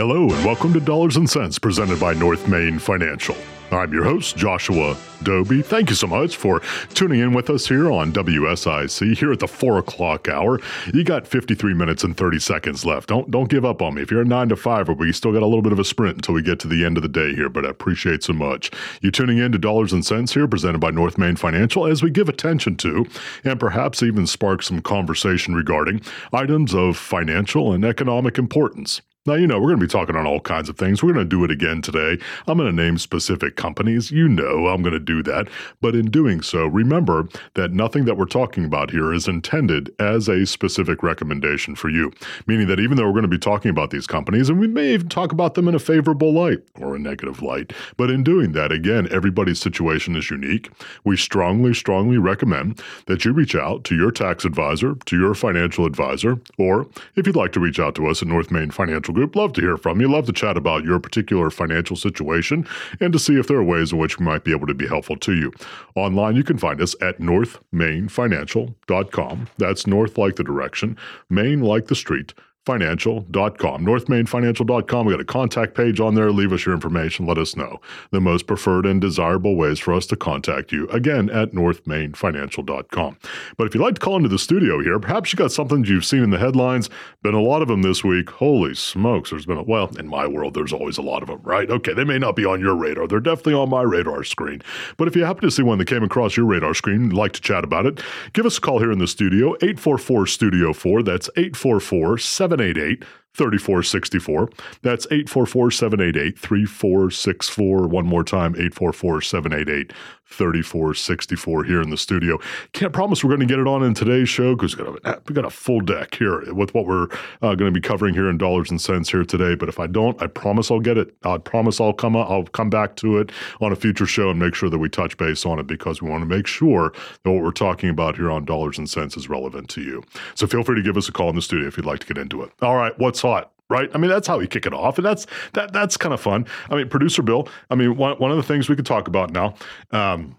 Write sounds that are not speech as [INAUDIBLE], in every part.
Hello, and welcome to Dollars and Sense presented by North Main Financial. I'm your host, Joshua Dobi. Thank you so much for tuning in with us here on WSIC here at the four o'clock hour. You got 53 minutes and 30 seconds left. Don't don't give up on me. If you're a nine to five, we still got a little bit of a sprint until we get to the end of the day here, but I appreciate so much you tuning in to Dollars and Sense here, presented by North Main Financial, as we give attention to and perhaps even spark some conversation regarding items of financial and economic importance. Now, you know, we're going to be talking on all kinds of things. We're going to do it again today. I'm going to name specific companies. You know, I'm going to do that. But in doing so, remember that nothing that we're talking about here is intended as a specific recommendation for you. Meaning that even though we're going to be talking about these companies, and we may even talk about them in a favorable light or a negative light, but in doing that, again, everybody's situation is unique. We strongly, strongly recommend that you reach out to your tax advisor, to your financial advisor, or if you'd like to reach out to us at North Main Financial Group. Love to hear from you. Love to chat about your particular financial situation and to see if there are ways in which we might be able to be helpful to you. Online, you can find us at northmainfinancial.com. That's north like the direction, main like the street financial.com. Northmainfinancial.com. We got a contact page on there. Leave us your information. Let us know the most preferred and desirable ways for us to contact you. Again, at northmainfinancial.com. But if you'd like to call into the studio here, perhaps you got something you've seen in the headlines. Been a lot of them this week. Holy smokes. There's been a, well, in my world, there's always a lot of them, right? Okay. They may not be on your radar. They're definitely on my radar screen. But if you happen to see one that came across your radar screen, like to chat about it, give us a call here in the studio, 844 Studio 4. That's 844 788 3464. That's 844 788 3464. One more time, 844 788 3464 here in the studio. Can't promise we're going to get it on in today's show because we've got, we got a full deck here with what we're uh, going to be covering here in dollars and sense here today. But if I don't, I promise I'll get it. I promise I'll come I'll come back to it on a future show and make sure that we touch base on it because we want to make sure that what we're talking about here on dollars and sense is relevant to you. So feel free to give us a call in the studio if you'd like to get into it. All right, what's hot? right? I mean, that's how we kick it off, and that's that that's kind of fun. I mean, producer Bill. I mean, one one of the things we could talk about now, um,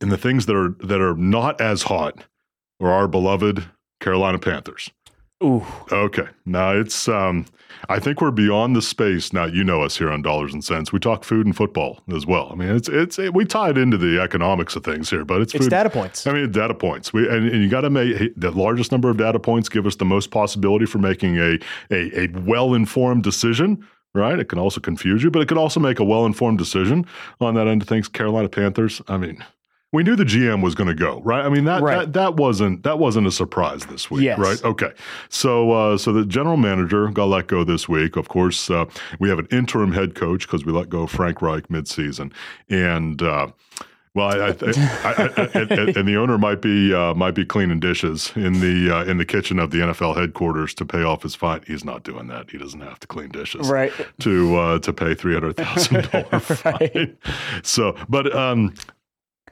and the things that are that are not as hot, are our beloved Carolina Panthers. Ooh. Okay. Now it's um I think we're beyond the space now. You know us here on Dollars and Sense. We talk food and football as well. I mean, it's it's it, we tie it into the economics of things here, but it's it's food. data points. I mean, data points. We and, and you got to make the largest number of data points give us the most possibility for making a a, a well informed decision. Right. It can also confuse you, but it can also make a well informed decision on that end of things. Carolina Panthers. I mean, we knew the GM was going to go, right? I mean that, Right. that that wasn't that wasn't a surprise this week, Yes. right? Okay, so uh, so the general manager got let go this week. Of course, uh, we have an interim head coach because we let go of Frank Reich midseason, and. Uh, well, I, I, I, and- and the owner might be uh, might be cleaning dishes in the uh, in the kitchen of the NFL headquarters to pay off his fine. He's not doing that. He doesn't have to clean dishes Right. to uh, to pay three hundred thousand dollar [LAUGHS] fine. Right. So, but um,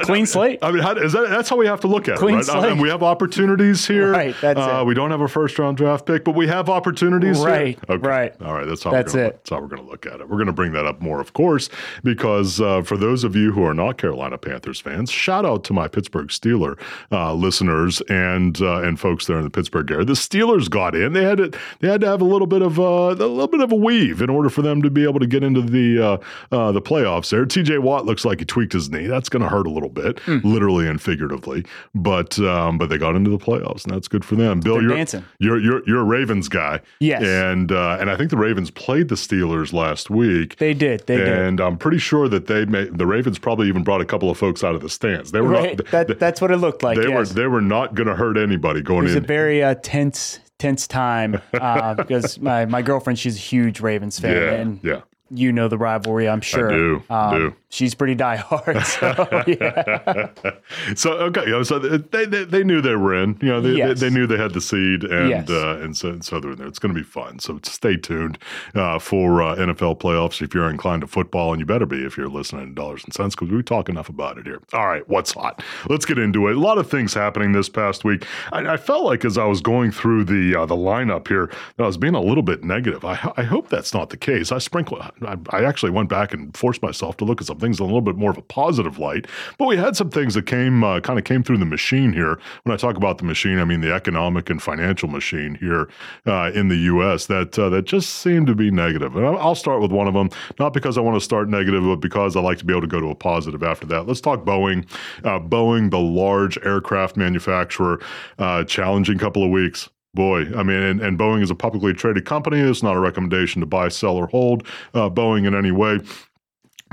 Clean slate. I mean, how, is that, that's how we have to look at Clean it, right? slate. And we have opportunities here. Right, that's uh, it. We don't have a first round draft pick, but we have opportunities. here. Right, Okay. right. All right. That's how. That's we're gonna, it. That's how we're going to look at it. We're going to bring that up more, of course, because uh, for those of you who are not Carolina Panthers fans, shout out to my Pittsburgh Steeler uh, listeners and uh, and folks there in the Pittsburgh area. The Steelers got in. They had to they had to have a little bit of uh, a little bit of a weave in order for them to be able to get into the uh, uh, the playoffs. There, T.J. Watt looks like he tweaked his knee. That's going to hurt a little bit, Hmm. literally and figuratively. But um, but they got into the playoffs, and that's good for them. Bill, you're you're you're you're a Ravens guy. Yes. and uh, and I think the Ravens played the Steelers last week. They did. They did. and I'm pretty sure that they made the Ravens probably even brought a couple of folks out of the stands. They were Right. not, that, that's what it looked like. they yes. were they were not going to hurt anybody going in. it was in. a very uh, tense, tense time uh, because my, my girlfriend, she's a huge Ravens fan. [LAUGHS] yeah, And yeah. You know the rivalry, I'm sure. do, Um, do. She's pretty diehard. [LAUGHS] So, yeah. [LAUGHS] so okay, so they, they they knew they were in. You know, they, Yes. they, they knew they had the seed, and Yes. uh, and so so they're in there. It's going to be fun. So stay tuned uh, for uh, NFL playoffs if you're inclined to football, and you better be if you're listening to dollars and sense because we talk enough about it here. All right, what's hot? Let's get into it. A lot of things happening this past week. I, I felt like as I was going through the uh, the lineup here, that I was being a little bit negative. I, I hope that's not the case. I sprinkle I, I actually went back and forced myself to look at some things in a little bit more of a positive light. But we had some things that came uh, kind of came through the machine here. When I talk about the machine, I mean the economic and financial machine here uh, in the U.S. that uh, that just seemed to be negative. And I'll start with one of them, not because I want to start negative, but because I like to be able to go to a positive after that. Let's talk Boeing. Uh, Boeing, the large aircraft manufacturer, uh, challenging couple of weeks boy, I mean, and, and, Boeing is a publicly traded company. It's not a recommendation to buy, sell, or hold uh, Boeing in any way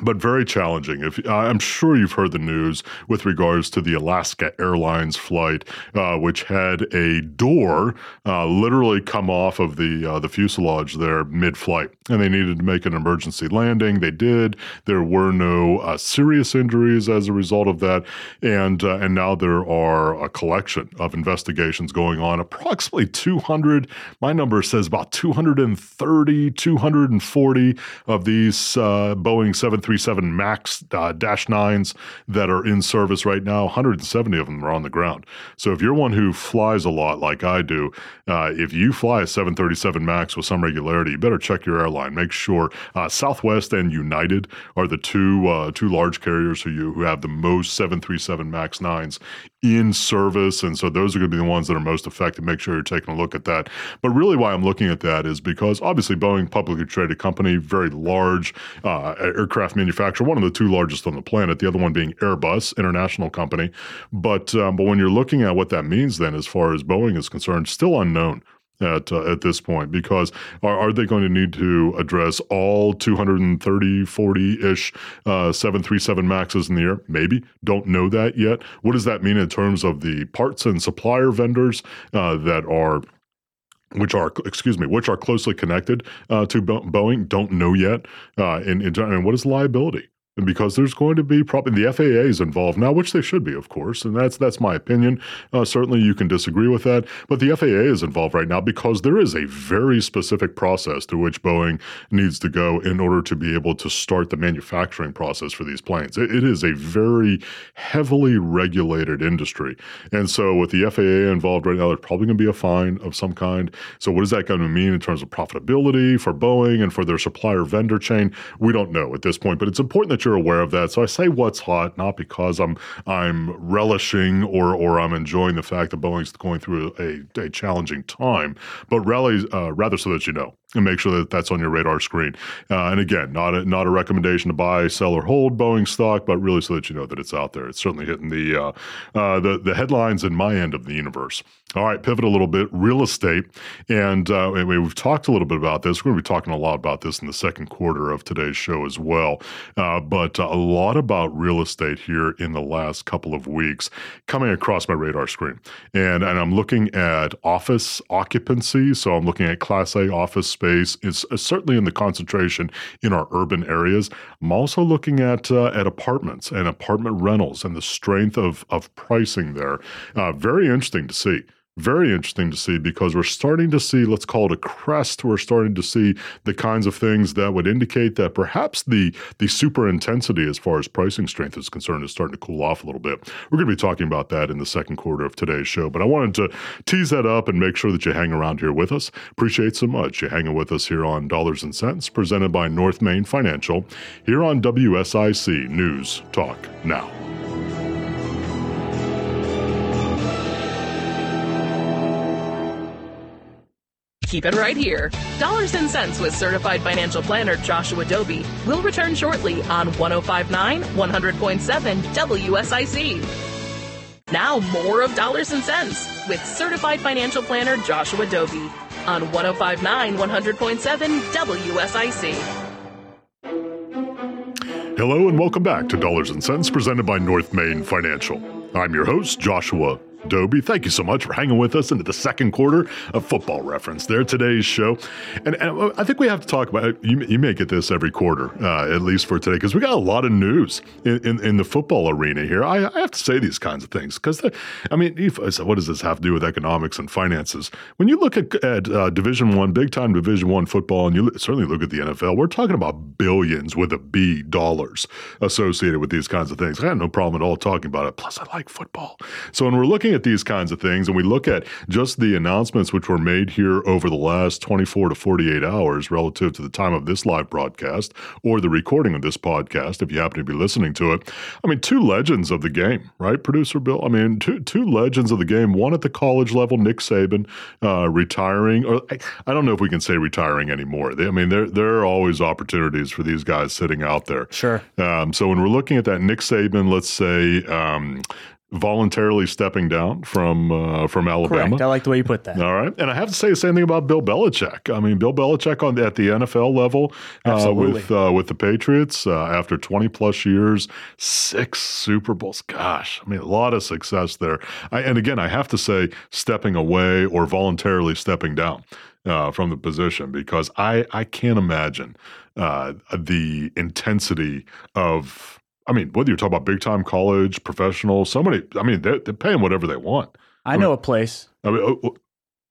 but very challenging. If I'm sure you've heard the news with regards to the Alaska Airlines flight, uh, which had a door uh, literally come off of the uh, the fuselage there mid-flight, and they needed to make an emergency landing. They did. There were no uh, serious injuries as a result of that, and uh, and now there are a collection of investigations going on. Approximately 200. My number says about 230, 240 of these uh, Boeing 737 MAX uh, Dash 9s that are in service right now. 170 of them are on the ground. So if you're one who flies a lot like I do, uh, if you fly a 737 MAX with some regularity, you better check your airline. Make sure uh, Southwest and United are the two uh, two large carriers who you who have the most 737 MAX 9s in service, and so those are going to be the ones that are most affected. Make sure you're taking a look at that. But really, why I'm looking at that is because obviously Boeing, publicly traded company, very large uh, aircraft manufacturer, one of the two largest on the planet. The other one being Airbus, international company. But um, but when you're looking at what that means, then as far as Boeing is concerned, still unknown at uh, at this point because are, are they going to need to address all 230 40-ish uh, 737 maxes in the air maybe don't know that yet what does that mean in terms of the parts and supplier vendors uh, that are which are excuse me, which are closely connected uh, to Boeing, don't know yet. Uh, and, and what is liability? Because there's going to be probably the FAA is involved now, which they should be, of course, and that's that's my opinion. Uh, certainly, you can disagree with that, but the FAA is involved right now because there is a very specific process through which Boeing needs to go in order to be able to start the manufacturing process for these planes. it, it is a very heavily regulated industry, and so with the FAA involved right now, there's probably going to be a fine of some kind. So, what is that going to mean in terms of profitability for Boeing and for their supplier vendor chain? We don't know at this point, but it's important that you're aware of that. So I say what's hot, not because I'm I'm relishing or or I'm enjoying the fact that Boeing's going through a, a challenging time, but really uh, rather so that you know and make sure that that's on your radar screen. Uh, and again, not a, not a recommendation to buy, sell, or hold Boeing stock, but really so that you know that it's out there. It's certainly hitting the uh, uh, the the headlines in my end of the universe. All right, pivot a little bit. Real estate, and, uh, we've talked a little bit about this. We're going to be talking a lot about this in the second quarter of today's show as well. Uh, but a lot about real estate here in the last couple of weeks coming across my radar screen, and and I'm looking at office occupancy. So I'm looking at Class A office space. It's uh, certainly in the concentration in our urban areas. I'm also looking at uh, at apartments and apartment rentals and the strength of of pricing there. Uh, very interesting to see very interesting to see because we're starting to see, let's call it a crest. We're starting to see the kinds of things that would indicate that perhaps the the super intensity as far as pricing strength is concerned is starting to cool off a little bit. We're going to be talking about that in the second quarter of today's show, but I wanted to tease that up and make sure that you hang around here with us. Appreciate so much you hanging with us here on Dollars and Sense, presented by North Main Financial, here on WSIC News Talk Now. Keep it right here. Dollars and Sense with certified financial planner Joshua Dobi will return shortly on 1059 100.7 WSIC. Now, more of Dollars and Sense with certified financial planner Joshua Dobi on 1059 100.7 WSIC. Hello and welcome back to Dollars and Sense presented by North Main Financial. I'm your host, Joshua Dobi. Thank you so much for hanging with us into the second quarter of Football Reference. There, today's show, and, and, I think we have to talk about. You, you make it this every quarter, uh, at least for today, because we got a lot of news in, in, in the football arena here. I, I, have to say these kinds of things because, I mean, if, what does this have to do with economics and finances? When you look at, at uh, Division One, big time Division One football, and you certainly look at the NFL, we're talking about billions with a B dollars associated with these kinds of things. I have no problem at all talking about it. Plus, I like football, so when we're looking at these kinds of things and we look at just the announcements which were made here over the last 24 to 48 hours relative to the time of this live broadcast or the recording of this podcast, if you happen to be listening to it, I mean, two legends of the game, right, producer Bill? I mean, two two legends of the game. One at the college level, Nick Saban, uh, retiring, or I, I, don't know if we can say retiring anymore. They, I mean, there there are always opportunities for these guys sitting out there. Sure. Um, so when we're looking at that, Nick Saban, let's say. Um, voluntarily stepping down from uh, from Alabama. Correct. I like the way you put that. All right, and I have to say the same thing about Bill Belichick. I mean, Bill Belichick on the, at the NFL level uh, with uh, with the Patriots uh, after 20 plus years, six Super Bowls. Gosh, I mean, a lot of success there. I, and again, I have to say, stepping away or voluntarily stepping down. Uh, from the position because I, I can't imagine uh, the intensity of I mean, whether you're talking about big time college, professional, somebody, I mean, they're, they're paying whatever they want. I, I know a place. I mean, oh, oh,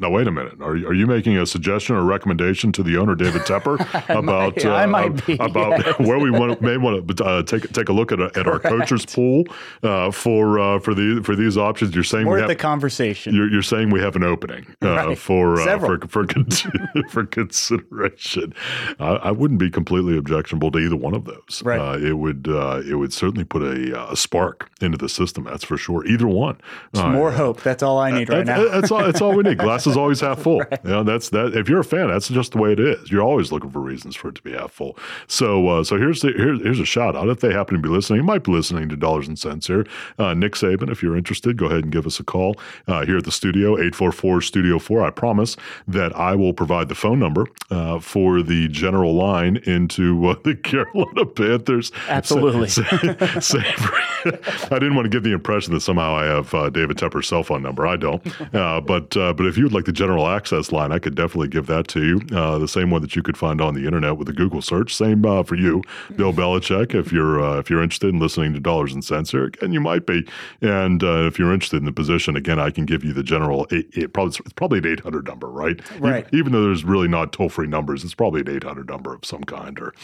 now wait a minute. Are you, are you making a suggestion or recommendation to the owner, David Tepper, [LAUGHS] about might, uh, might be, about [LAUGHS] yes. where we want, may want to uh, take take a look at, a, at our coaches pool uh, for uh, for the for these options? You're saying More we have the conversation. You're, you're, saying we have an opening uh, right. for, uh, for for [LAUGHS] for consideration. I wouldn't be completely objectionable to either one of those. Right. it would it would certainly put a, a, spark into the system. That's for sure. Either one. more hope. That's all I need right now. That's all. That's all we need. Glass is always half full. [LAUGHS] right. You know, that's that. If you're a fan, that's just the way it is. You're always looking for reasons for it to be half full. So, uh, so here's the, here, here's a shout out. If they happen to be listening, you might be listening to Dollars and Sense here. Uh, Nick Saban, if you're interested, go ahead and give us a call uh, here at the studio, 844 Studio 4. I promise that I will provide the phone number uh, for the general line into uh, the [LAUGHS] Carolina Panthers. Absolutely. Say, say, [LAUGHS] I didn't want to give the impression that somehow I have uh, David Tepper's cell phone number. I don't. but but if you would like the general access line, I could definitely give that to you. Uh, the same one that you could find on the internet with a Google search. Same uh, for you, Bill Belichick. If you're uh, if you're interested in listening to Dollars and Sense here, again, you might be. And uh, if you're interested in the position, again, I can give you the general. It, it probably it's probably an 800 number, right? Right. Even, even though there's really not toll free numbers, it's probably an 800 number of some kind or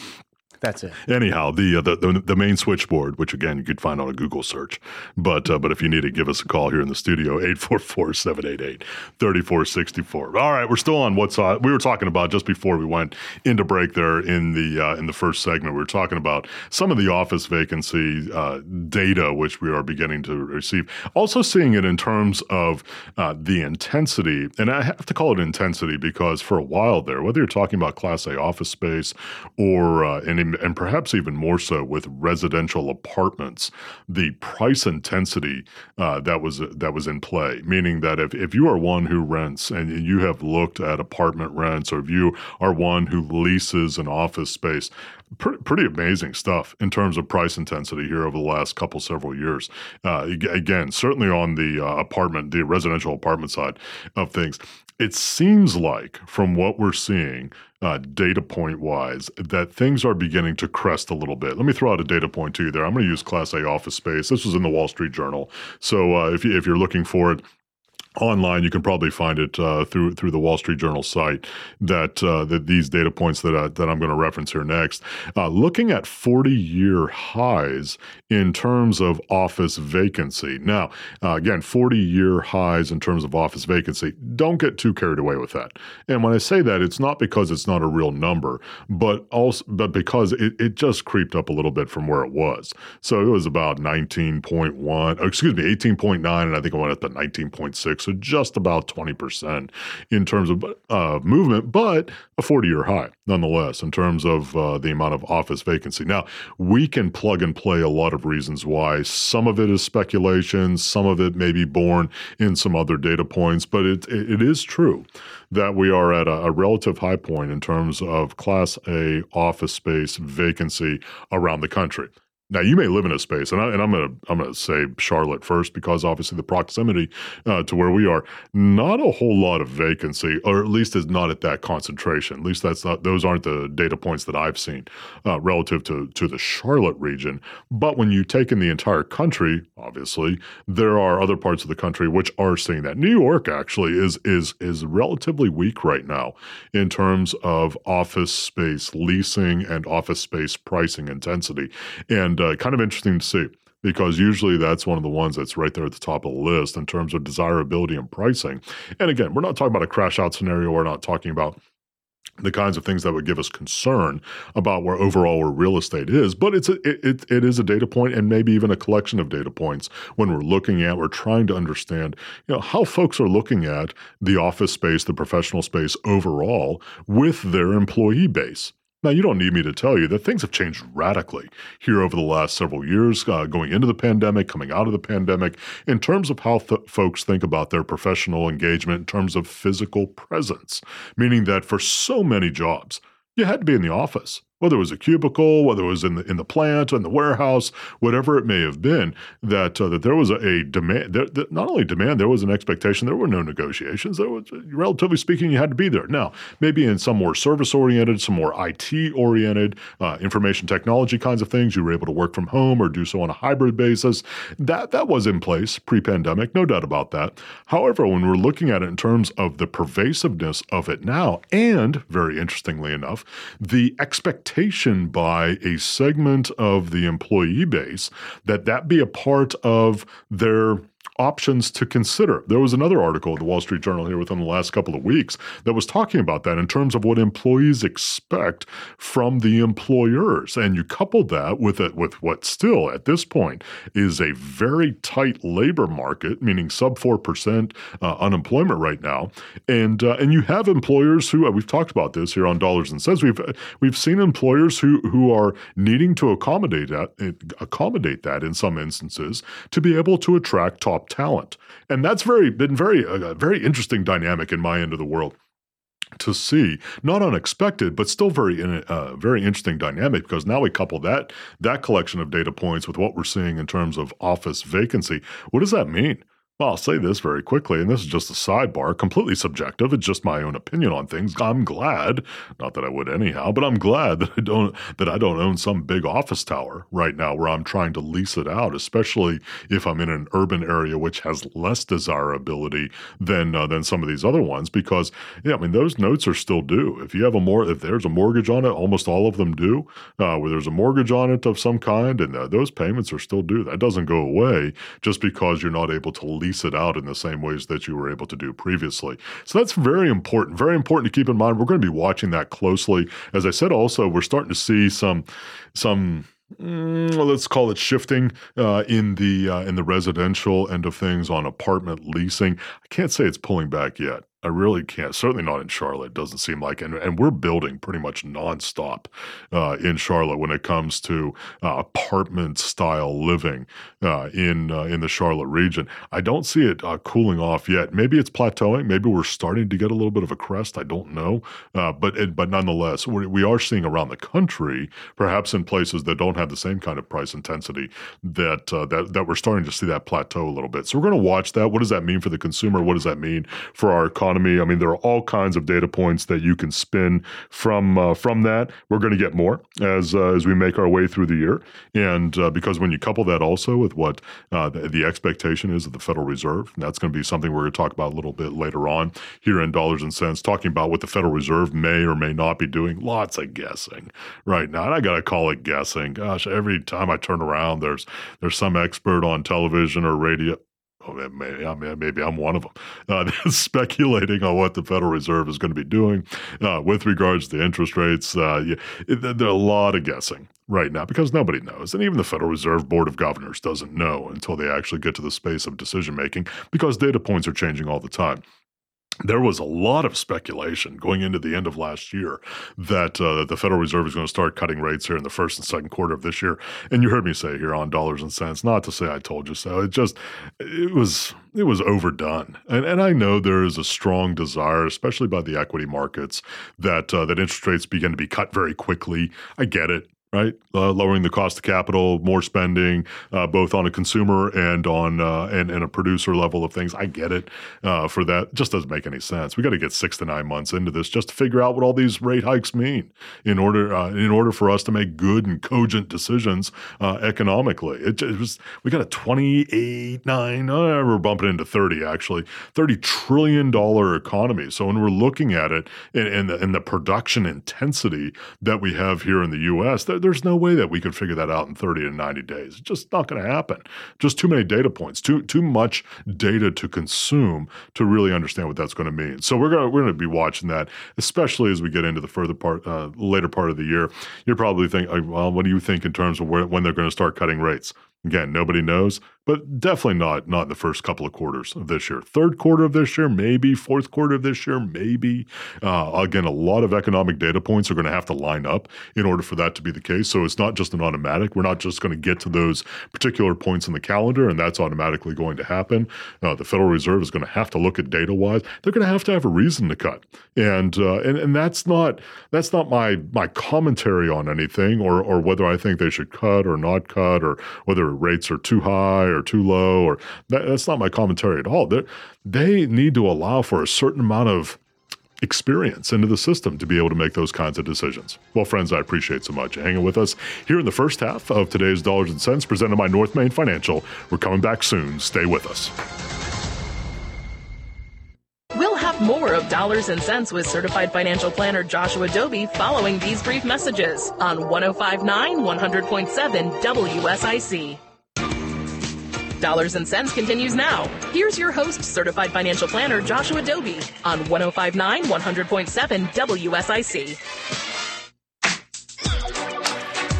that's it. Anyhow, the, uh, the, the the main switchboard, which again you could find on a Google search, but uh, but if you need it, give us a call here in the studio 844-788-3464. All right, we're still on what's uh, we were talking about just before we went into break there in the uh, in the first segment. We were talking about some of the office vacancy uh, data which we are beginning to receive. Also seeing it in terms of uh, the intensity, and I have to call it intensity because for a while there, whether you're talking about Class A office space or an and, perhaps even more so with residential apartments, the price intensity uh, that was that was in play. Meaning that if, if you are one who rents and you have looked at apartment rents, or if you are one who leases an office space, pretty, pretty amazing stuff in terms of price intensity here over the last couple several years. Uh, again, certainly on the uh, apartment, the residential apartment side of things, it seems like from what we're seing uh, data point wise that things are beginning to crest a little bit. Let me throw out a data point to you there. I'm going to use Class A office space. This was in the Wall Street Journal. So uh, if, if you're looking for it, online you can probably find it uh, through through the Wall Street Journal site that uh, that these data points that I, that I'm going to reference here next. Uh, looking at 40 year highs in terms of office vacancy. Now uh, again 40 year highs in terms of office vacancy. Don't get too carried away with that. And when I say that it's not because it's not a real number but also but because it, it just creeped up a little bit from where it was. So it was about 19.1 excuse me 18.9 and I think it went up to 19.6 so just about 20% in terms of uh, movement, but a 40 year high nonetheless in terms of uh, the amount of office vacancy. Now, we can plug and play a lot of reasons why. Some of it is speculation, some of it may be born in some other data points, but it, it is true that we are at a, a relative high point in terms of Class A office space vacancy around the country. Now you may live in a space, and, I, I'm gonna I'm gonna say Charlotte first because obviously the proximity uh, to where we are, not a whole lot of vacancy, or at least is not at that concentration. At least that's not those aren't the data points that I've seen uh, relative to to the Charlotte region. But when you take in the entire country, obviously there are other parts of the country which are seeing that. New York actually is is is relatively weak right now in terms of office space leasing and office space pricing intensity, and uh, kind of interesting to see. because usually that's one of the ones that's right there at the top of the list in terms of desirability and pricing. And again, we're not talking about a crash out scenario. We're not talking about the kinds of things that would give us concern about where overall where real estate is. But it's a, it, it is a data point and maybe even a collection of data points when we're looking at, we're trying to understand, you know, how folks are looking at the office space, the professional space overall with their employee base. Now, you don't need me to tell you that things have changed radically here over the last several years, uh, going into the pandemic, coming out of the pandemic, in terms of how th- folks think about their professional engagement in terms of physical presence. Meaning that for so many jobs, you had to be in the office whether it was a cubicle, whether it was in the in the plant, in the warehouse, whatever it may have been, that uh, that there was a, a demand. That not only demand, there was an expectation. There were no negotiations. There was, relatively speaking, you had to be there. Now, maybe in some more service oriented, some more IT oriented, uh, information technology kinds of things, you were able to work from home or do so on a hybrid basis. That that was in place pre pandemic, no doubt about that. However, when we're looking at it in terms of the pervasiveness of it now, and very interestingly enough, the expectation expectation by a segment of the employee base that that be a part of their options to consider. There was another article in the Wall Street Journal here within the last couple of weeks that was talking about that in terms of what employees expect from the employers. And you couple that with it with what still at this point is a very tight labor market, meaning sub 4% uh, unemployment right now. And uh, and you have employers who uh, we've talked about this here on dollars and sense. We've we've seen employers who who are needing to accommodate that accommodate that in some instances to be able to attract top talent. And that's very been very a very interesting dynamic in my end of the world to see. Not unexpected but still very uh, very interesting dynamic because now we couple that that collection of data points with what we're seeing in terms of office vacancy. What does that mean well, I'll say this very quickly, and this is just a sidebar, completely subjective. It's just my own opinion on things. I'm glad, not that I would anyhow, but I'm glad [LAUGHS] that I don't that I don't own some big office tower right now where I'm trying to lease it out, especially if I'm in an urban area which has less desirability than uh, than some of these other ones. Because yeah, I mean those notes are still due. If you have a more if there's a mortgage on it, almost all of them do. Uh, where there's a mortgage on it of some kind, and uh, those payments are still due. That doesn't go away just because you're not able to lease lease it out in the same ways that you were able to do previously. So that's very important, very important to keep in mind. We're going to be watching that closely. As I said, also, we're starting to see some, some, Mm, let's call it shifting uh, in the uh, in the residential end of things on apartment leasing. I can't say it's pulling back yet. I really can't. Certainly not in Charlotte. Doesn't seem like, and and we're building pretty much nonstop uh, in Charlotte when it comes to uh, apartment style living uh, in uh, in the Charlotte region. I don't see it uh, cooling off yet. Maybe it's plateauing. Maybe we're starting to get a little bit of a crest. I don't know, uh, but it, but nonetheless, we we are seeing around the country, perhaps in places that don't have the same kind of price intensity, that that that we're starting to see that plateau a little bit. So we're going to watch that. What does that mean for the consumer? What does that mean for our economy? Economy. I mean, there are all kinds of data points that you can spin from uh, from that. We're going to get more as uh, as we make our way through the year, and uh, because when you couple that also with what uh, the, the, expectation is of the Federal Reserve, that's going to be something we're going to talk about a little bit later on here in dollars and sense, talking about what the Federal Reserve may or may not be doing. Lots of guessing right now, and I got to call it guessing. Gosh, every time I turn around, there's there's some expert on television or radio Oh, maybe, maybe I'm one of them, uh, [LAUGHS] speculating on what the Federal Reserve is going to be doing uh, with regards to interest rates. Uh, yeah, it, there are a lot of guessing right now because nobody knows. And even the Federal Reserve Board of Governors doesn't know until they actually get to the space of decision making because data points are changing all the time there was a lot of speculation going into the end of last year that uh, the Federal Reserve is going to start cutting rates here in the first and second quarter of this year. And you heard me say here on dollars and sense, not to say I told you so. It just it was it was overdone. And and I know there is a strong desire, especially by the equity markets, that uh, that interest rates begin to be cut very quickly. I get it right? Uh, lowering the cost of capital, more spending, uh, both on a consumer and on uh, and, and a producer level of things. I get it uh, for that. It just doesn't make any sense. We got to get six to nine months into this just to figure out what all these rate hikes mean in order uh, in order for us to make good and cogent decisions uh, economically. It, was we got a twenty eight nine. we're bumping into thirty actually, thirty trillion dollar economy. So when we're looking at it and, and the, and the production intensity that we have here in the U.S. There, there's no way that we could figure that out in 30 to 90 days. It's just not going to happen. Just too many data points, too too much data to consume to really understand what that's going to mean. So we're going to we're going to be watching that, especially as we get into the further part, uh, later part of the year. You're probably thinking, well, what do you think in terms of where, when they're going to start cutting rates? Again, nobody knows, but definitely not not in the first couple of quarters of this year. Third quarter of this year, maybe. Fourth quarter of this year, maybe. Uh, again, a lot of economic data points are going to have to line up in order for that to be the case. So it's not just an automatic. We're not just going to get to those particular points in the calendar, and that's automatically going to happen. Uh, the Federal Reserve is going to have to look at data wise. They're going to have to have a reason to cut, and uh, and and that's not that's not my my commentary on anything, or or whether I think they should cut or not cut, or whether rates are too high or too low, or that, that's not my commentary at all. They're, they need to allow for a certain amount of experience into the system to be able to make those kinds of decisions. Well, friends, I appreciate so much hanging with us here in the first half of today's Dollars and Sense presented by North Main Financial. We're coming back soon. Stay with us. We'll have more of Dollars and Sense with certified financial planner Joshua Dobi following these brief messages on 1059 100.7 WSIC. Dollars and Sense continues now. Here's your host, certified financial planner Joshua Dobi on 1059 100.7 WSIC.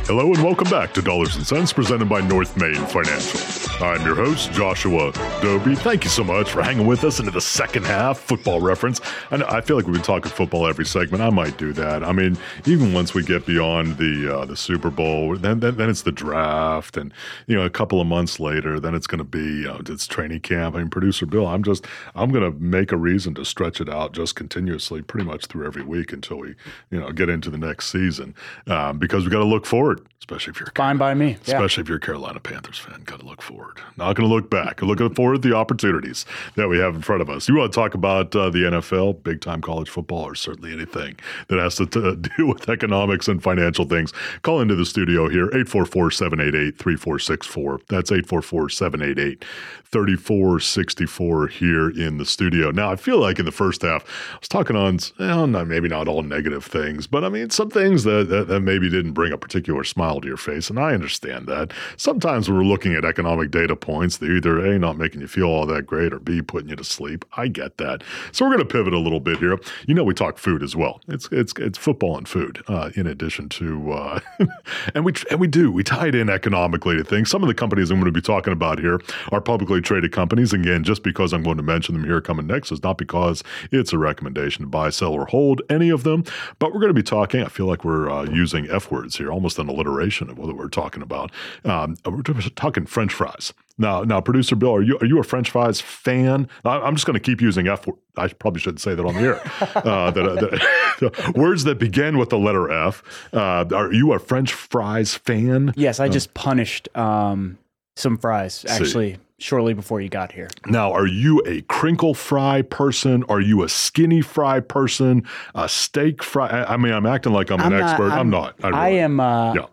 Hello and welcome back to Dollars and Sense presented by North Main Financial. I'm your host, Joshua Dobi. Thank you so much for hanging with us into the second half football reference. And I feel like we've been talking football every segment. I might do that. I mean, even once we get beyond the uh, the Super Bowl, then, then then it's the draft, and you know, a couple of months later, then it's going to be uh, it's training camp. I mean, producer Bill, I'm just I'm going to make a reason to stretch it out just continuously, pretty much through every week until we you know get into the next season, um, because we got to look forward, especially if you're Fine by me. Yeah. especially if you're a Carolina Panthers fan. Got to look forward. Not going to look back. Looking forward to the opportunities that we have in front of us. You want to talk about uh, the NFL, big time college football, or certainly anything that has to t- [LAUGHS] do with economics and financial things? Call into the studio here, 844 788 3464. That's 844 788 3464 here in the studio. Now, I feel like in the first half, I was talking on, well, not, maybe not all negative things, but I mean, some things that, that, that maybe didn't bring a particular smile to your face. And I understand that. Sometimes when we're looking at economic data points, they're either A, not making you feel all that great, or B, putting you to sleep. I get that. So we're going to pivot a little bit here. You know, we talk food as well. It's it's it's football and food, uh, in addition to, uh, [LAUGHS] and we and we do we tie it in economically to things. Some of the companies I'm going to be talking about here are publicly traded companies. Again, just because I'm going to mention them here coming next is not because it's a recommendation to buy, sell, or hold any of them. But we're going to be talking. I feel like we're uh, using f words here, almost an alliteration of what we're talking about. Um, we're talking French fries. Now, now, producer Bill, are you are you a French fries fan? I, am just going to keep using F. word. I probably shouldn't say that on the air. [LAUGHS] Uh, that, uh, that- [LAUGHS] words that begin with the letter F. Uh, are you a French fries fan? Yes, I just punished um, some fries actually shortly before you got here. Now, are you a crinkle fry person? Are you a skinny fry person? A steak fry? I, I mean, I'm acting like I'm, an not- expert. I'm, not. I, I am. Uh, Yeah.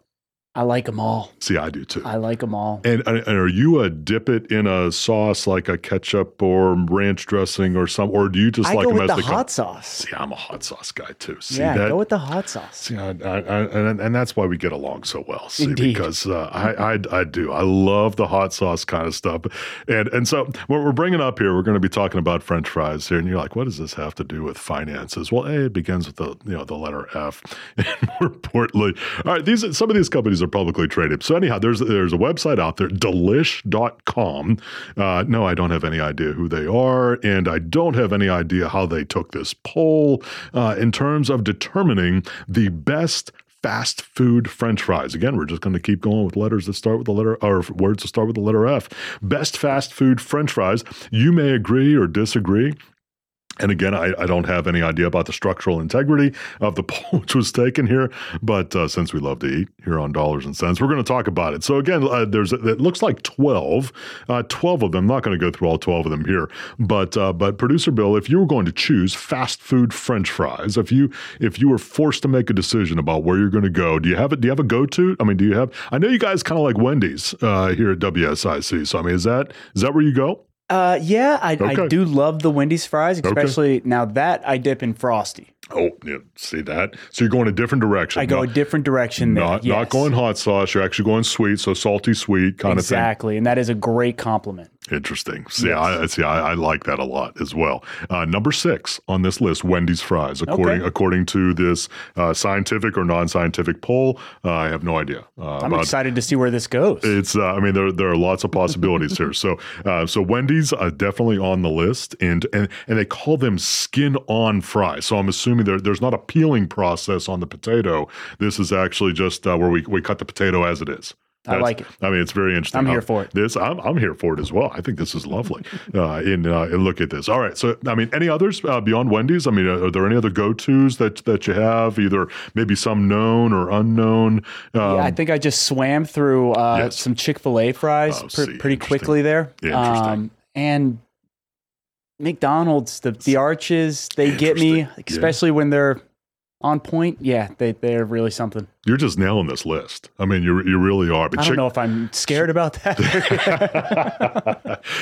I like them all. See, I do too. I like them all. And, and are you a dip it in a sauce like a ketchup or ranch dressing or some, or do you just I like go them with as the they come? hot sauce. See, I'm a hot sauce guy too. See yeah, that? go with the hot sauce. See, I, I, I, and, and that's why we get along so well. See, Indeed. because uh, I, I, I do. I love the hot sauce kind of stuff. And and so what we're bringing up here, we're going to be talking about French fries here. And you're like, what does this have to do with finances? Well, A, it begins with the you know the letter F, [LAUGHS] and more importantly, all right, these some of these companies are publicly traded. So anyhow, there's there's a website out there, delish.com. Uh, no, I don't have any idea who they are, and I don't have any idea how they took this poll uh, in terms of determining the best fast food french fries. Again, we're just going to keep going with letters that start with the letter or words that start with the letter F. Best fast food french fries. You may agree or disagree. And again, I, I don't have any idea about the structural integrity of the [LAUGHS] poll which was taken here, but uh, since we love to eat here on Dollars and Sense, we're going to talk about it. So again, uh, there's it looks like 12, uh, 12 of them. I'm not going to go through all 12 of them here, but uh, but producer Bill, if you were going to choose fast food French fries, if you if you were forced to make a decision about where you're going to go, do you have it? Do you have a go to? I mean, do you have? I know you guys kind of like Wendy's uh, here at WSIC. So I mean, is that is that where you go? Uh, yeah, I, Okay. I do love the Wendy's fries, especially now that I dip in frosty. Oh, yeah, see that? So you're going a different direction. I go not, a different direction there. not, yes. not going hot sauce. You're actually going sweet, so salty sweet kind exactly. of thing. exactly, and that is a great compliment. Interesting. See, Yes. I see. I, I like that a lot as well. Uh, number six on this list: Wendy's fries. According Okay. according to this uh, scientific or non-scientific poll, uh, I have no idea. Uh, I'm excited to see where this goes. It's. Uh, I mean, there there are lots of possibilities here. So uh, so Wendy's uh, definitely on the list, and and and they call them skin on fries. So I'm assuming there, there's not a peeling process on the potato. This is actually just uh, where we we cut the potato as it is. I like it. I mean, it's very interesting. I'm here for it. This I'm I'm here for it as well. I think this is lovely. Uh, and, uh, and look at this. All right. So I mean, any others uh, beyond Wendy's? I mean, are, are there any other go tos that that you have? Either maybe some known or unknown. Um, yeah, I think I just swam through uh, yes. some Chick Fil A fries Oh, pr- pretty quickly there. Um, Interesting. and McDonald's, the the arches, they get me, Interesting. Yeah. especially when they're on point. Yeah, they they're really something. You're just nailing this list. I mean, you you really are. But I don't know if I'm scared about that.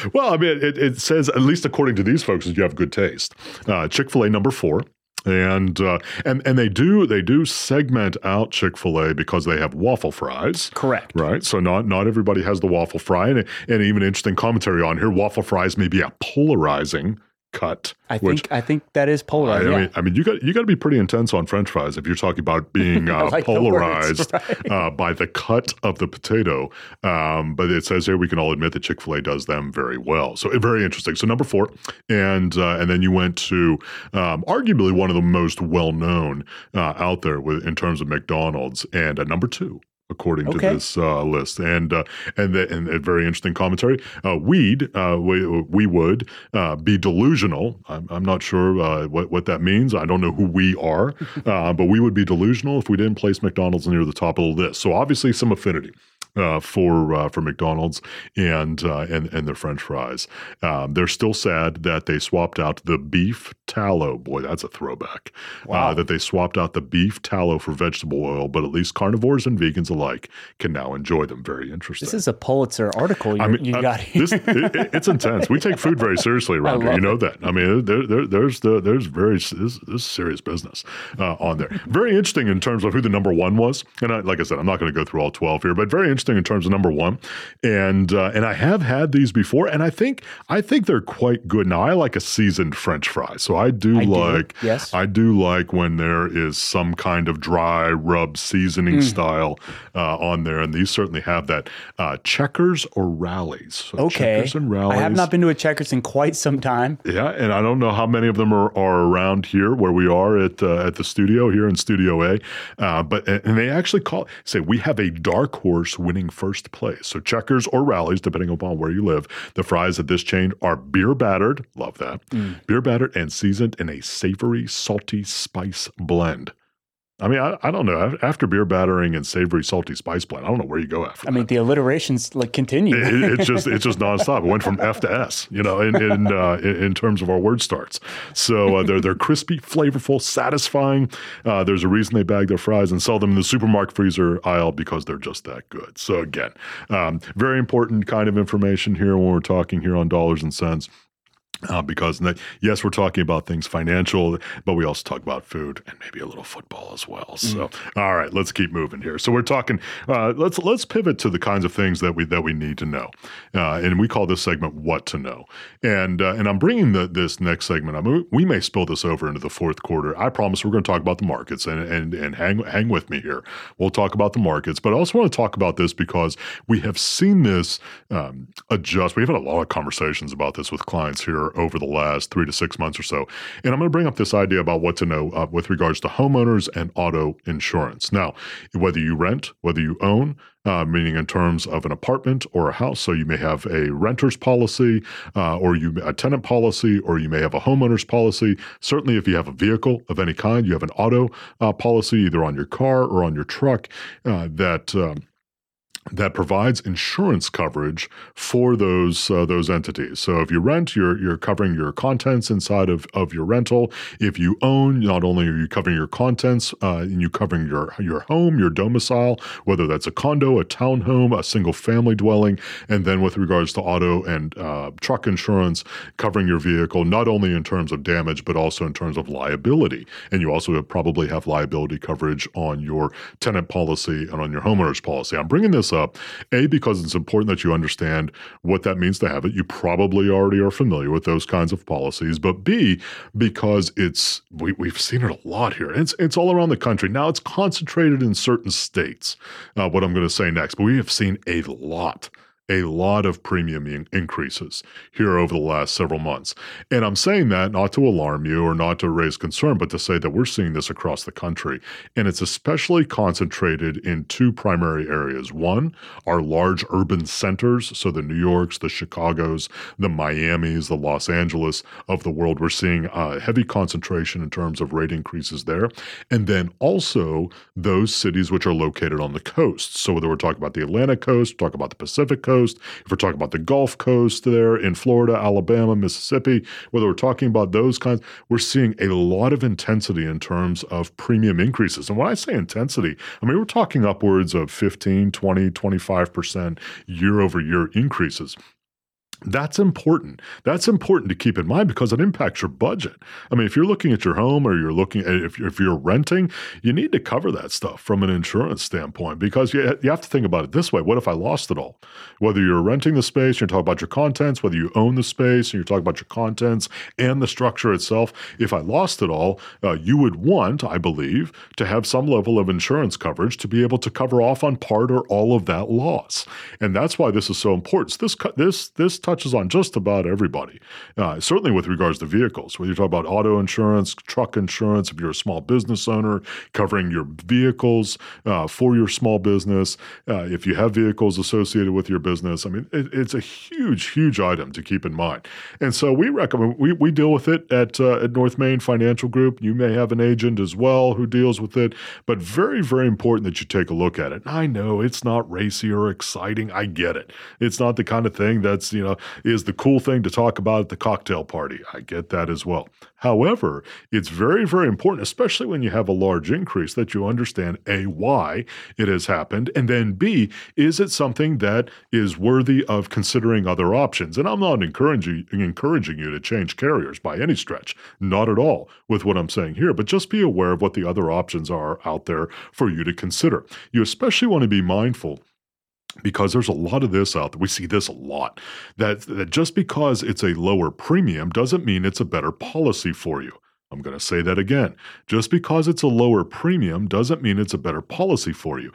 [LAUGHS] well, I mean, it, it says at least according to these folks, that you have good taste. Uh, Chick Fil A number four. And uh, and and they do they do segment out Chick Fil A because they have waffle fries, Correct. right? So not not everybody has the waffle fry, and, and even interesting commentary on here. Waffle fries may be a polarizing cut. I which think I think that is I, polarized. yeah. mean, I mean, you got you got to be pretty intense on French fries if you're talking about being [LAUGHS] uh, like the words, polarized [LAUGHS] right. uh, by the cut of the potato. Um, but it says here we can all admit that Chick Fil A does them very well. So uh, very interesting. So number four, and uh, and then you went to um, arguably one of the most well known uh, out there with in terms of McDonald's, and uh, number two. According to this uh, list, and uh, and the, and a very interesting commentary. Uh, we'd uh, we we would uh, be delusional. I'm, I'm not sure uh, what what that means. I don't know who we are, [LAUGHS] uh, but we would be delusional if we didn't place McDonald's near the top of the list. So obviously some affinity uh, for uh, for McDonald's and uh, and and their French fries. Um, they're still sad that they swapped out the beef tallow. Boy, that's a throwback. Wow. Uh, that they swapped out the beef tallow for vegetable oil, but at least carnivores and vegans alike can now enjoy them. Very interesting. This is a Pulitzer article you, I mean, you uh, got here. this, it, it- it's intense. We take food very seriously [LAUGHS] around here. You know that. I mean, there, there, there's the, there's very this, this is serious business uh, on there. Very interesting in terms of who the number one was. And I, like I said, I'm not going to go through all 12 here, but very interesting in terms of number one. And uh, and I have had these before, and I think I think they're quite good. Now I like a seasoned French fry, so I do I do, like yes. I do like when there is some kind of dry rub seasoning Mm. style uh, on there, and these certainly have that. Uh, checkers or Rally's? So okay. checkers and Rally's. I have not been to a Checkers in quite some time. Yeah, and I don't know how many of them are, are around here where we are at uh, at the studio here in Studio A, uh, but and they actually call say we have a dark horse winning first place. So checkers or Rally's, depending upon where you live. The fries at this chain are beer battered, love that, beer battered and seasoned in a savory, salty spice blend. I mean, I, I don't know. After beer battering and savory, salty spice blend, I don't know where you go after. I mean, the alliterations like continue. it, it's just it's just [LAUGHS] nonstop. It went from F to S, you know, in in, uh, in, in terms of our word starts. So uh, they're they're crispy, flavorful, satisfying. Uh, there's a reason they bag their fries and sell them in the supermarket freezer aisle because they're just that good. So again, um, very important kind of information here when we're talking here on dollars and sense. Uh, because yes, we're talking about things financial, but we also talk about food and maybe a little football as well. So, all right, let's keep moving here. So we're talking. Uh, let's let's pivot to the kinds of things that we that we need to know, uh, and we call this segment "What to Know." And uh, and I'm bringing the, this next segment. I mean, we may spill this over into the fourth quarter. I promise we're going to talk about the markets and and and hang hang with me here. We'll talk about the markets, but I also want to talk about this because we have seen this um, adjust. We've had a lot of conversations about this with clients here over the last three to six months or so. And I'm going to bring up this idea about what to know uh, with regards to homeowners and auto insurance. Now, whether you rent, whether you own, uh, meaning in terms of an apartment or a house. So you may have a renter's policy, uh, or you a tenant policy, or you may have a homeowner's policy. Certainly, if you have a vehicle of any kind, you have an auto uh, policy either on your car or on your truck. Uh, that um, that provides insurance coverage for those uh, those entities. So if you rent, you're you're covering your contents inside of, of your rental. If you own, not only are you covering your contents, uh, and you covering your your home, your domicile, whether that's a condo, a townhome, a single family dwelling, and then with regards to auto and uh, truck insurance, covering your vehicle not only in terms of damage but also in terms of liability. And you also probably have liability coverage on your tenant policy and on your homeowner's policy. I'm bringing this up. A, because it's important that you understand what that means to have it. You probably already are familiar with those kinds of policies. But B, because it's we, we've seen it a lot here. It's it's all around the country. Now it's concentrated in certain states. Uh, what I'm going to say next, but we have seen a lot a lot of premium in- increases here over the last several months. And I'm saying that not to alarm you or not to raise concern, but to say that we're seeing this across the country. And it's especially concentrated in two primary areas. One, our large urban centers, so the New Yorks, the Chicagos, the Miamis, the Los Angeles of the world. We're seeing a heavy concentration in terms of rate increases there. And then also those cities which are located on the coast. So whether we're talking about the Atlantic coast, talk about the Pacific coast, Coast, if we're talking about the Gulf Coast there in Florida, Alabama, Mississippi, whether we're talking about those kinds, we're seeing a lot of intensity in terms of premium increases. And when I say intensity, I mean, we're talking upwards of 15, 20, 25% year over year increases. That's important. That's important to keep in mind because it impacts your budget. I mean, if you're looking at your home or you're looking at if you're, if you're renting, you need to cover that stuff from an insurance standpoint because you, you have to think about it this way. What if I lost it all? Whether you're renting the space, you're talking about your contents, whether you own the space and you're talking about your contents and the structure itself, if I lost it all, uh, you would want, I believe, to have some level of insurance coverage to be able to cover off on part or all of that loss. And that's why this is so important. So this, this, this touches on just about everybody, uh, certainly with regards to vehicles. Whether you talk about auto insurance, truck insurance, if you're a small business owner, covering your vehicles uh, for your small business, uh, if you have vehicles associated with your business, I mean, it, it's a huge, huge item to keep in mind. And so we recommend we, we deal with it at uh, at North Main Financial Group. You may have an agent as well who deals with it, but very, very important that you take a look at it. I know it's not racy or exciting. I get it. It's not the kind of thing that's you know is the cool thing to talk about at the cocktail party. I get that as well. However, it's very, very important, especially when you have a large increase, that you understand A, why it has happened, and then B, is it something that is worthy of considering other options? And I'm not encouraging, encouraging you to change carriers by any stretch, not at all with what I'm saying here, but just be aware of what the other options are out there for you to consider. You especially want to be mindful because there's a lot of this out there. We see this a lot. That, that just because it's a lower premium doesn't mean it's a better policy for you. I'm going to say that again. Just because it's a lower premium doesn't mean it's a better policy for you.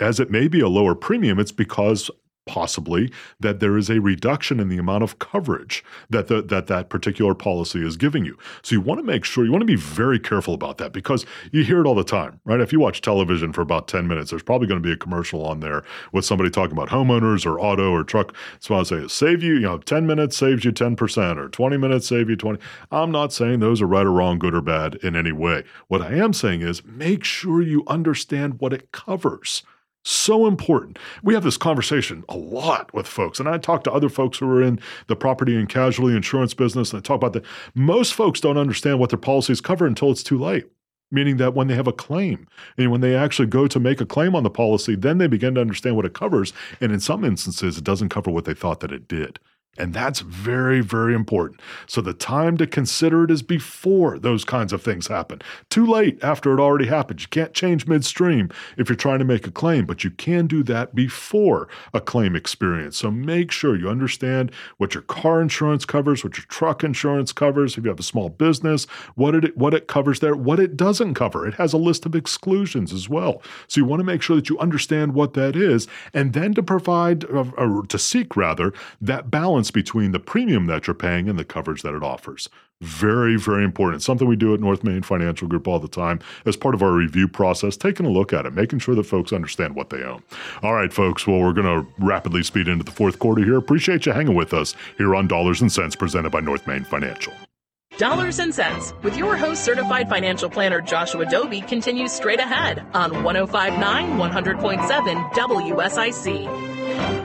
As it may be a lower premium, it's because possibly that there is a reduction in the amount of coverage that the, that that particular policy is giving you. So you want to make sure you want to be very careful about that because you hear it all the time, right? If you watch television for about 10 minutes, there's probably going to be a commercial on there with somebody talking about homeowners or auto or truck. So I say save you, you know, 10 minutes saves you 10% or 20 minutes save you 20. I'm not saying those are right or wrong, good or bad in any way. What I am saying is make sure you understand what it covers. So important. We have this conversation a lot with folks, and I talk to other folks who are in the property and casualty insurance business, and I talk about that. Most folks don't understand what their policies cover until it's too late meaning that when they have a claim and when they actually go to make a claim on the policy, then they begin to understand what it covers. And in some instances, it doesn't cover what they thought that it did. And that's very, very important. So the time to consider it is before those kinds of things happen. Too late after it already happened. You can't change midstream if you're trying to make a claim, but you can do that before a claim experience. So make sure you understand what your car insurance covers, what your truck insurance covers, if you have a small business, what it what it covers there, what it doesn't cover. It has a list of exclusions as well. So you want to make sure that you understand what that is and then to provide or to seek rather that balance balance between the premium that you're paying and the coverage that it offers. Very, very important. Something we do at North Main Financial Group all the time as part of our review process, taking a look at it, making sure that folks understand what they own. All right, folks. Well, we're going to rapidly speed into the fourth quarter here. Appreciate you hanging with us here on Dollars and Sense presented by North Main Financial. Dollars and Sense with your host, certified financial planner Joshua Dobi, continues straight ahead on 1059 100.7 WSIC.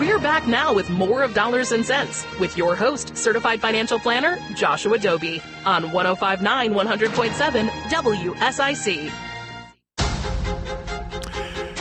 We're back now with more of Dollars and Sense with your host, certified financial planner Joshua Dobi on 1059 100.7 WSIC.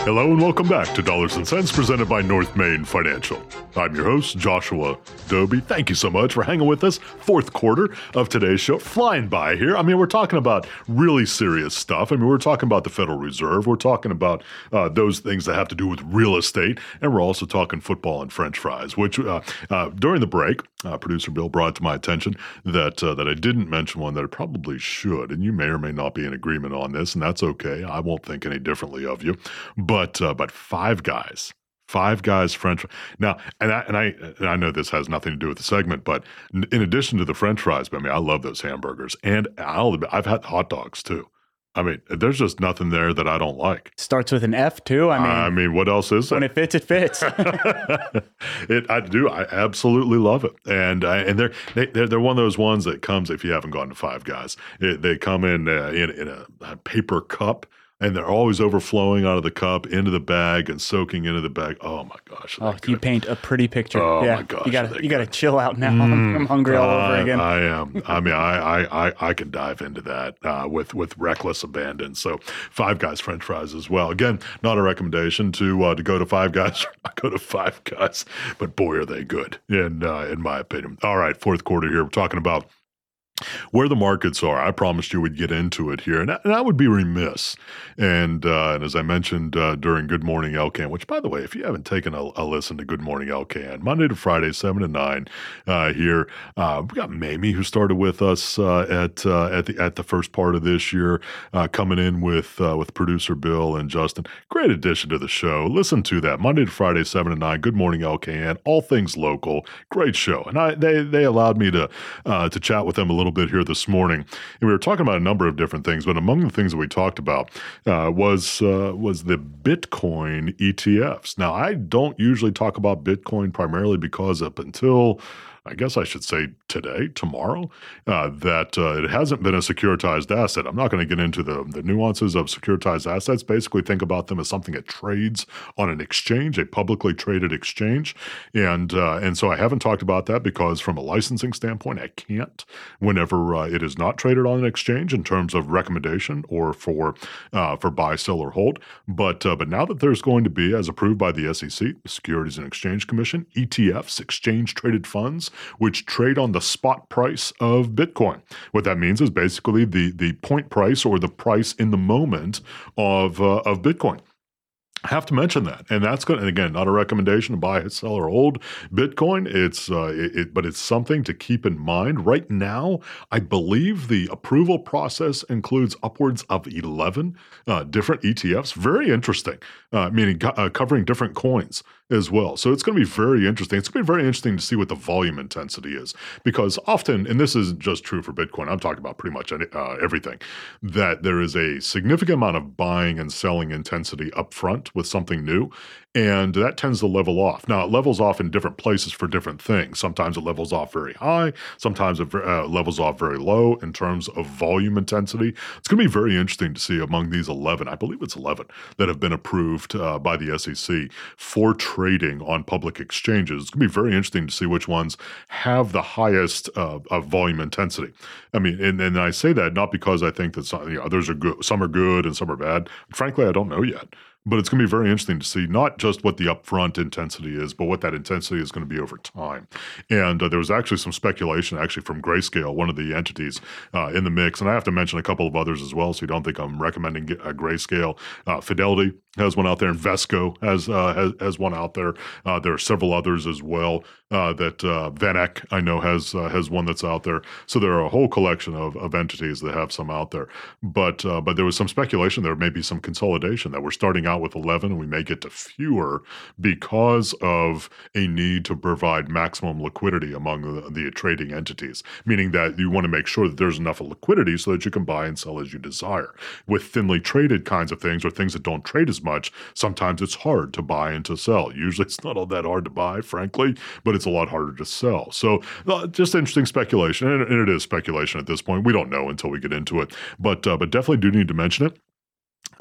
Hello and welcome back to Dollars and Sense presented by North Main Financial. I'm your host, Joshua Dobi. Thank you so much for hanging with us. Fourth quarter of today's show, flying by here. I mean, we're talking about really serious stuff. I mean, we're talking about the Federal Reserve. We're talking about uh, those things that have to do with real estate. And we're also talking football and french fries, which uh, uh, during the break, uh, producer Bill brought to my attention that, uh, that I didn't mention one that I probably should. And you may or may not be in agreement on this, and that's okay. I won't think any differently of you. But, uh, but Five Guys Five Guys French now, and I and I and I know this has nothing to do with the segment, but in addition to the French fries, I mean, I love those hamburgers, and I'll I've had hot dogs too. I mean, there's just nothing there that I don't like. Starts with an F too. I mean, I mean, what else is when it? it fits, it fits. [LAUGHS] it, I do. I absolutely love it, and uh, and they're they, they're they're one of those ones that comes if you haven't gone to Five Guys. It, they come in uh, in in a, a paper cup and they're always overflowing out of the cup into the bag and soaking into the bag. Oh my gosh! Oh, you paint a pretty picture. Oh yeah. my gosh, You gotta you gotta chill out now. [LAUGHS] I'm, I'm hungry all over again. I am. I mean, I, I, I, I can dive into that uh, with with reckless abandon. So, Five Guys French fries as well. Again, not a recommendation to uh, to go to Five Guys. [LAUGHS] I go to Five Guys, but boy, are they good in uh, in my opinion. All right, fourth quarter here. We're talking about where the markets are. I promised you we'd get into it here, and I, and I would be remiss. And, uh, and as I mentioned uh, during Good Morning Elkan, which by the way, if you haven't taken a, a listen to Good Morning Elkan, Monday to Friday, seven to nine, uh, here uh, we got Mamie who started with us uh, at uh, at the at the first part of this year, coming in with with producer Bill and Justin. Great addition to the show. Listen to that Monday to Friday, seven to nine. Good Morning Elkan, all things local. Great show, and I they they allowed me to to chat with them a little bit here this morning, and we were talking about a number of different things. But among the things that we talked about uh, was uh, was the Bitcoin ETFs. Now, I don't usually talk about Bitcoin primarily because up until I guess I should say today, tomorrow, uh, that uh, it hasn't been a securitized asset. I'm not going to get into the, the nuances of securitized assets. Basically, think about them as something that trades on an exchange, a publicly traded exchange, and uh, and so I haven't talked about that because from a licensing standpoint, I can't whenever uh, it is not traded on an exchange in terms of recommendation or for uh, for buy, sell, or hold. But uh, but now that there's going to be, as approved by the SEC, the Securities and Exchange Commission, ETFs, exchange traded funds, which trade on the spot price of Bitcoin. What that means is basically the the point price or the price in the moment of uh, of Bitcoin. I have to mention that, and that's going. And again, not a recommendation to buy, sell, or hold Bitcoin. It's, uh, it, it- but it's something to keep in mind. Right now, I believe the approval process includes upwards of eleven uh, different ETFs. Very interesting, uh, meaning co- uh, covering different coins as well. So it's going to be very interesting. It's going to be very interesting to see what the volume intensity is because often, and this isn't just true for Bitcoin. I'm talking about pretty much any, uh, everything. That there is a significant amount of buying and selling intensity up front with something new, and that tends to level off. Now it levels off in different places for different things. Sometimes it levels off very high. Sometimes it uh, levels off very low in terms of volume intensity. It's going to be very interesting to see among these 11. I believe it's 11 that have been approved uh, by the SEC for trading on public exchanges. It's going to be very interesting to see which ones have the highest uh, of volume intensity. I mean, and, and I say that not because I think that some, you know, others are good, some are good and some are bad. Frankly, I don't know yet. But it's going to be very interesting to see not just what the upfront intensity is, but what that intensity is going to be over time. And uh, there was actually some speculation, actually from Grayscale, one of the entities uh, in the mix. And I have to mention a couple of others as well, so you don't think I'm recommending uh, Grayscale. Uh, Fidelity has one out there, and Vesco has uh, has, has one out there. Uh, there are several others as well uh, that uh, VanEck I know has uh, has one that's out there. So there are a whole collection of, of entities that have some out there. But uh, but there was some speculation there may be some consolidation that we're starting out with 11 and we may get to fewer because of a need to provide maximum liquidity among the, the trading entities, meaning that you want to make sure that there's enough liquidity so that you can buy and sell as you desire. With thinly traded kinds of things or things that don't trade as much much. Sometimes it's hard to buy and to sell. Usually it's not all that hard to buy, frankly, but it's a lot harder to sell. So uh, just interesting speculation, and, it is speculation at this point. We don't know until we get into it, but uh, but definitely do need to mention it.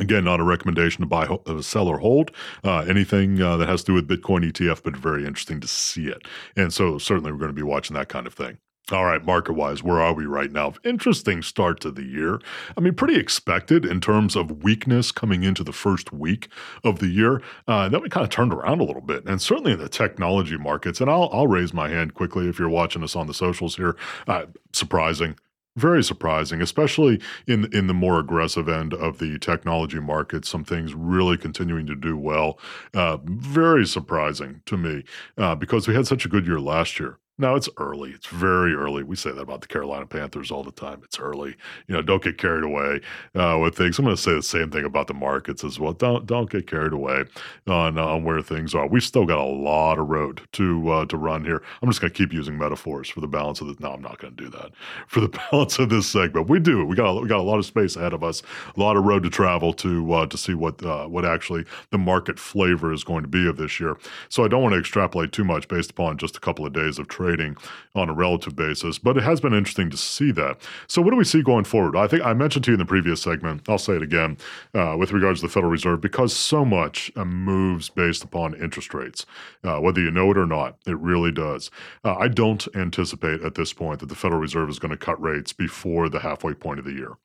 Again, not a recommendation to buy, uh, sell, or hold uh, anything uh, that has to do with Bitcoin ETF, but very interesting to see it. And so, certainly, we're going to be watching that kind of thing. All right, market wise, where are we right now? Interesting start to the year. I mean, pretty expected in terms of weakness coming into the first week of the year. Uh, then we kind of turned around a little bit, and certainly in the technology markets. And I'll, I'll raise my hand quickly if you're watching us on the socials here. Uh, surprising very surprising, especially in in the more aggressive end of the technology market. Some things really continuing to do well. Uh, very surprising to me uh, because we had such a good year last year. No, it's early. It's very early. We say that about the Carolina Panthers all the time. It's early. You know, don't get carried away uh, with things. I'm going to say the same thing about the markets as well. Don't don't get carried away on uh, on where things are. We've still got a lot of road to uh, to run here. I'm just going to keep using metaphors for the balance of this. No, I'm not going to do that [LAUGHS] for the balance of this segment. We do. We got a, we got a lot of space ahead of us. A lot of road to travel to uh, to see what uh, what actually the market flavor is going to be of this year. So I don't want to extrapolate too much based upon just a couple of days of trade trading on a relative basis, but it has been interesting to see that. So, what do we see going forward? I think I mentioned to you in the previous segment, I'll say it again, uh, with regards to the Federal Reserve, because so much uh, moves based upon interest rates, uh, whether you know it or not, it really does. Uh, I don't anticipate at this point that the Federal Reserve is going to cut rates before the halfway point of the year.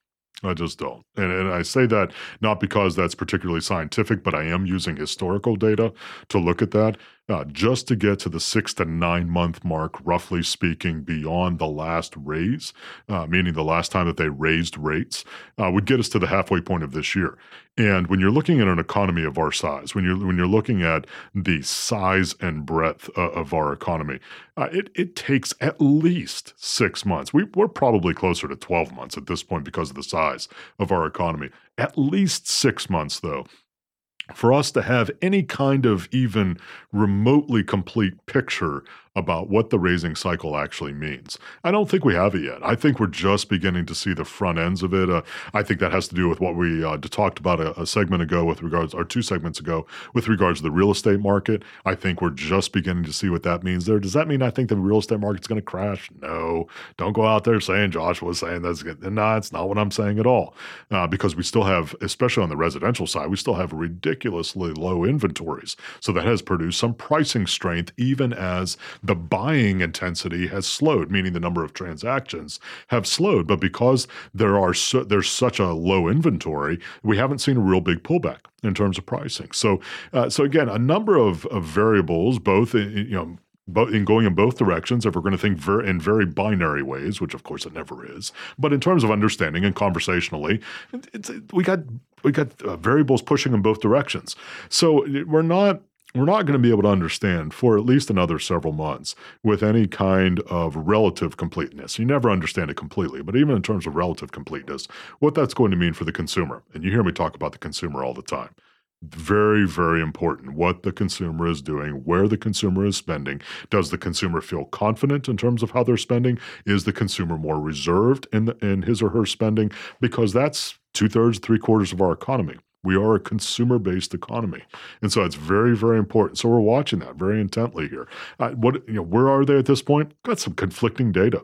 I just don't. And, and I say that not because that's particularly scientific, but I am using historical data to look at that uh, just to get to the six to nine month mark, roughly speaking, beyond the last raise, uh, meaning the last time that they raised rates, uh, would get us to the halfway point of this year. And when you're looking at an economy of our size, when you're when you're looking at the size and breadth uh, of our economy, uh, it it takes at least six months. We, we're probably closer to 12 months at this point because of the size of our economy. At least six months, though, for us to have any kind of even remotely complete picture about what the raising cycle actually means. I don't think we have it yet. I think we're just beginning to see the front ends of it. Uh, I think that has to do with what we uh, talked about a, a, segment ago with regards, or two segments ago, with regards to the real estate market. I think we're just beginning to see what that means there. Does that mean I think the real estate market's going to crash? No. Don't go out there saying Joshua was saying that's good. No, it's not what I'm saying at all. Uh, because we still have, especially on the residential side, we still have ridiculously low inventories. So that has produced some pricing strength, even as the buying intensity has slowed, meaning the number of transactions have slowed. But because there are so, there's such a low inventory, we haven't seen a real big pullback in terms of pricing. So, uh, so again, a number of, of variables, both in, you know but in going in both directions, if we're going to think ver- in very binary ways, which of course it never is, but in terms of understanding and conversationally, we got we got uh, variables pushing in both directions. So we're not we're not going to be able to understand for at least another several months with any kind of relative completeness. You never understand it completely, but even in terms of relative completeness, what that's going to mean for the consumer. And you hear me talk about the consumer all the time. Very, very important what the consumer is doing, where the consumer is spending. Does the consumer feel confident in terms of how they're spending? Is the consumer more reserved in, the, in his or her spending? Because that's two thirds, three quarters of our economy. We are a consumer based economy. And so it's very, very important. So we're watching that very intently here. Uh, what, you know, where are they at this point? Got some conflicting data.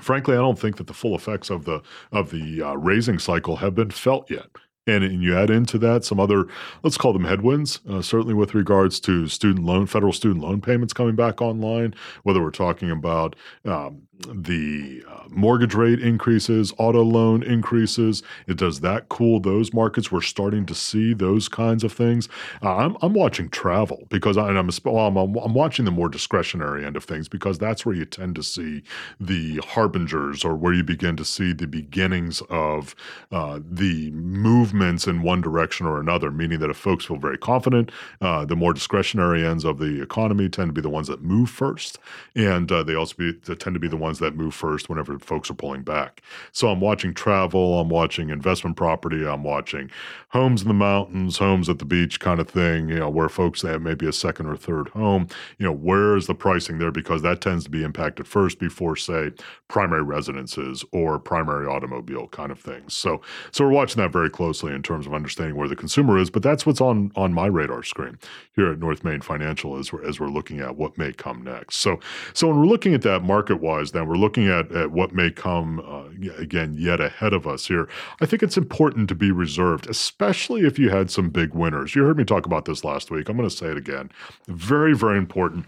Frankly, I don't think that the full effects of the of the uh, raising cycle have been felt yet. And, and, you add into that some other, let's call them headwinds, uh, certainly with regards to student loan, federal student loan payments coming back online, whether we're talking about um, the uh, mortgage rate increases, auto loan increases. It does that cool those markets. We're starting to see those kinds of things. Uh, I'm, I'm watching travel because I, am well, I'm, I'm watching the more discretionary end of things because that's where you tend to see the harbingers or where you begin to see the beginnings of uh, the movements in one direction or another. Meaning that if folks feel very confident, uh, the more discretionary ends of the economy tend to be the ones that move first, and uh, they also be, tend to be the ones ones that move first whenever folks are pulling back. So I'm watching travel, I'm watching investment property, I'm watching homes in the mountains, homes at the beach kind of thing, you know, where folks have maybe a second or third home. You know, where is the pricing there? Because that tends to be impacted first before, say, primary residences or primary automobile kind of things. So so we're watching that very closely in terms of understanding where the consumer is, but that's what's on on my radar screen here at North Main Financial as we're as we're looking at what may come next. So so when we're looking at that market wise, then we're looking at, at what may come uh, again yet ahead of us here. I think it's important to be reserved, especially if you had some big winners. You heard me talk about this last week. I'm going to say it again. Very, very important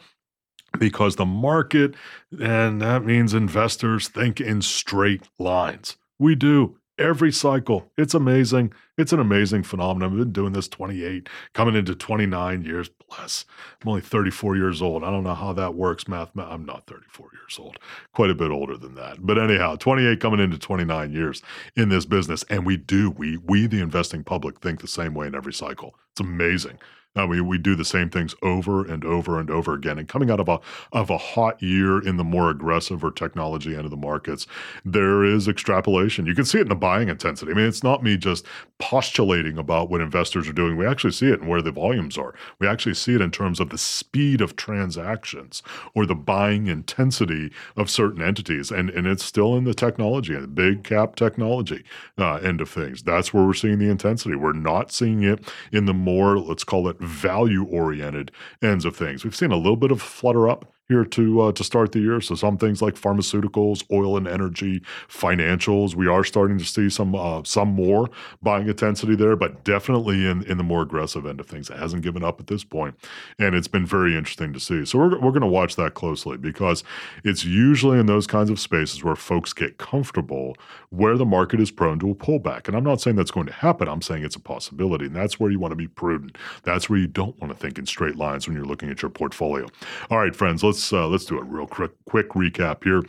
because the market, and that means investors, think in straight lines. We do every cycle. It's amazing. It's an amazing phenomenon. I've been doing this 28, coming into 29 years. Bless. I'm only 34 years old. I don't know how that works. Math. I'm not 34 years old. Quite a bit older than that. But anyhow, 28 coming into 29 years in this business, and we do. We we the investing public think the same way in every cycle. It's amazing. Uh, we we do the same things over and over and over again. And coming out of a of a hot year in the more aggressive or technology end of the markets, there is extrapolation. You can see it in the buying intensity. I mean, it's not me just postulating about what investors are doing. We actually see it in where the volumes are. We actually see it in terms of the speed of transactions or the buying intensity of certain entities. And and it's still in the technology the big cap technology uh, end of things. That's where we're seeing the intensity. We're not seeing it in the more let's call it value oriented ends of things. We've seen a little bit of flutter up here to uh, to start the year. So some things like pharmaceuticals, oil and energy, financials, we are starting to see some uh, some more buying intensity there, but definitely in in the more aggressive end of things. It hasn't given up at this point, and it's been very interesting to see. So we're we're going to watch that closely because it's usually in those kinds of spaces where folks get comfortable where the market is prone to a pullback. And I'm not saying that's going to happen. I'm saying it's a possibility, and that's where you want to be prudent. That's where you don't want to think in straight lines when you're looking at your portfolio. All right, friends, let's let's uh, let's do a real quick quick recap here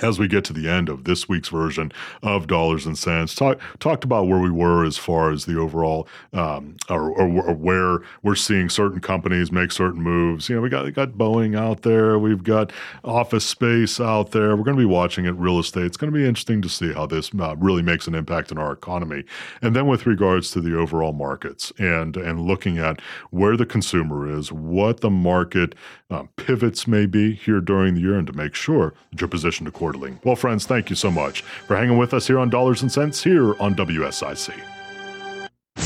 as we get to the end of this week's version of Dollars and Sense, talk, talked about where we were as far as the overall, um, or, or, or, where we're seeing certain companies make certain moves. You know, we got we got Boeing out there, we've got office space out there. We're going to be watching it. Real estate. It's going to be interesting to see how this uh, really makes an impact in our economy. And then with regards to the overall markets and and looking at where the consumer is, what the market uh, pivots may be here during the year, and to make sure that you're positioned to quarterly. Well, friends, thank you so much for hanging with us here on Dollars and Sense here on WSIC.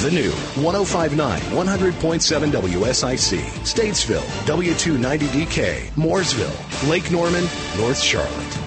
The new 1059 100.7 WSIC, Statesville, W290DK, Mooresville, Lake Norman, North Charlotte.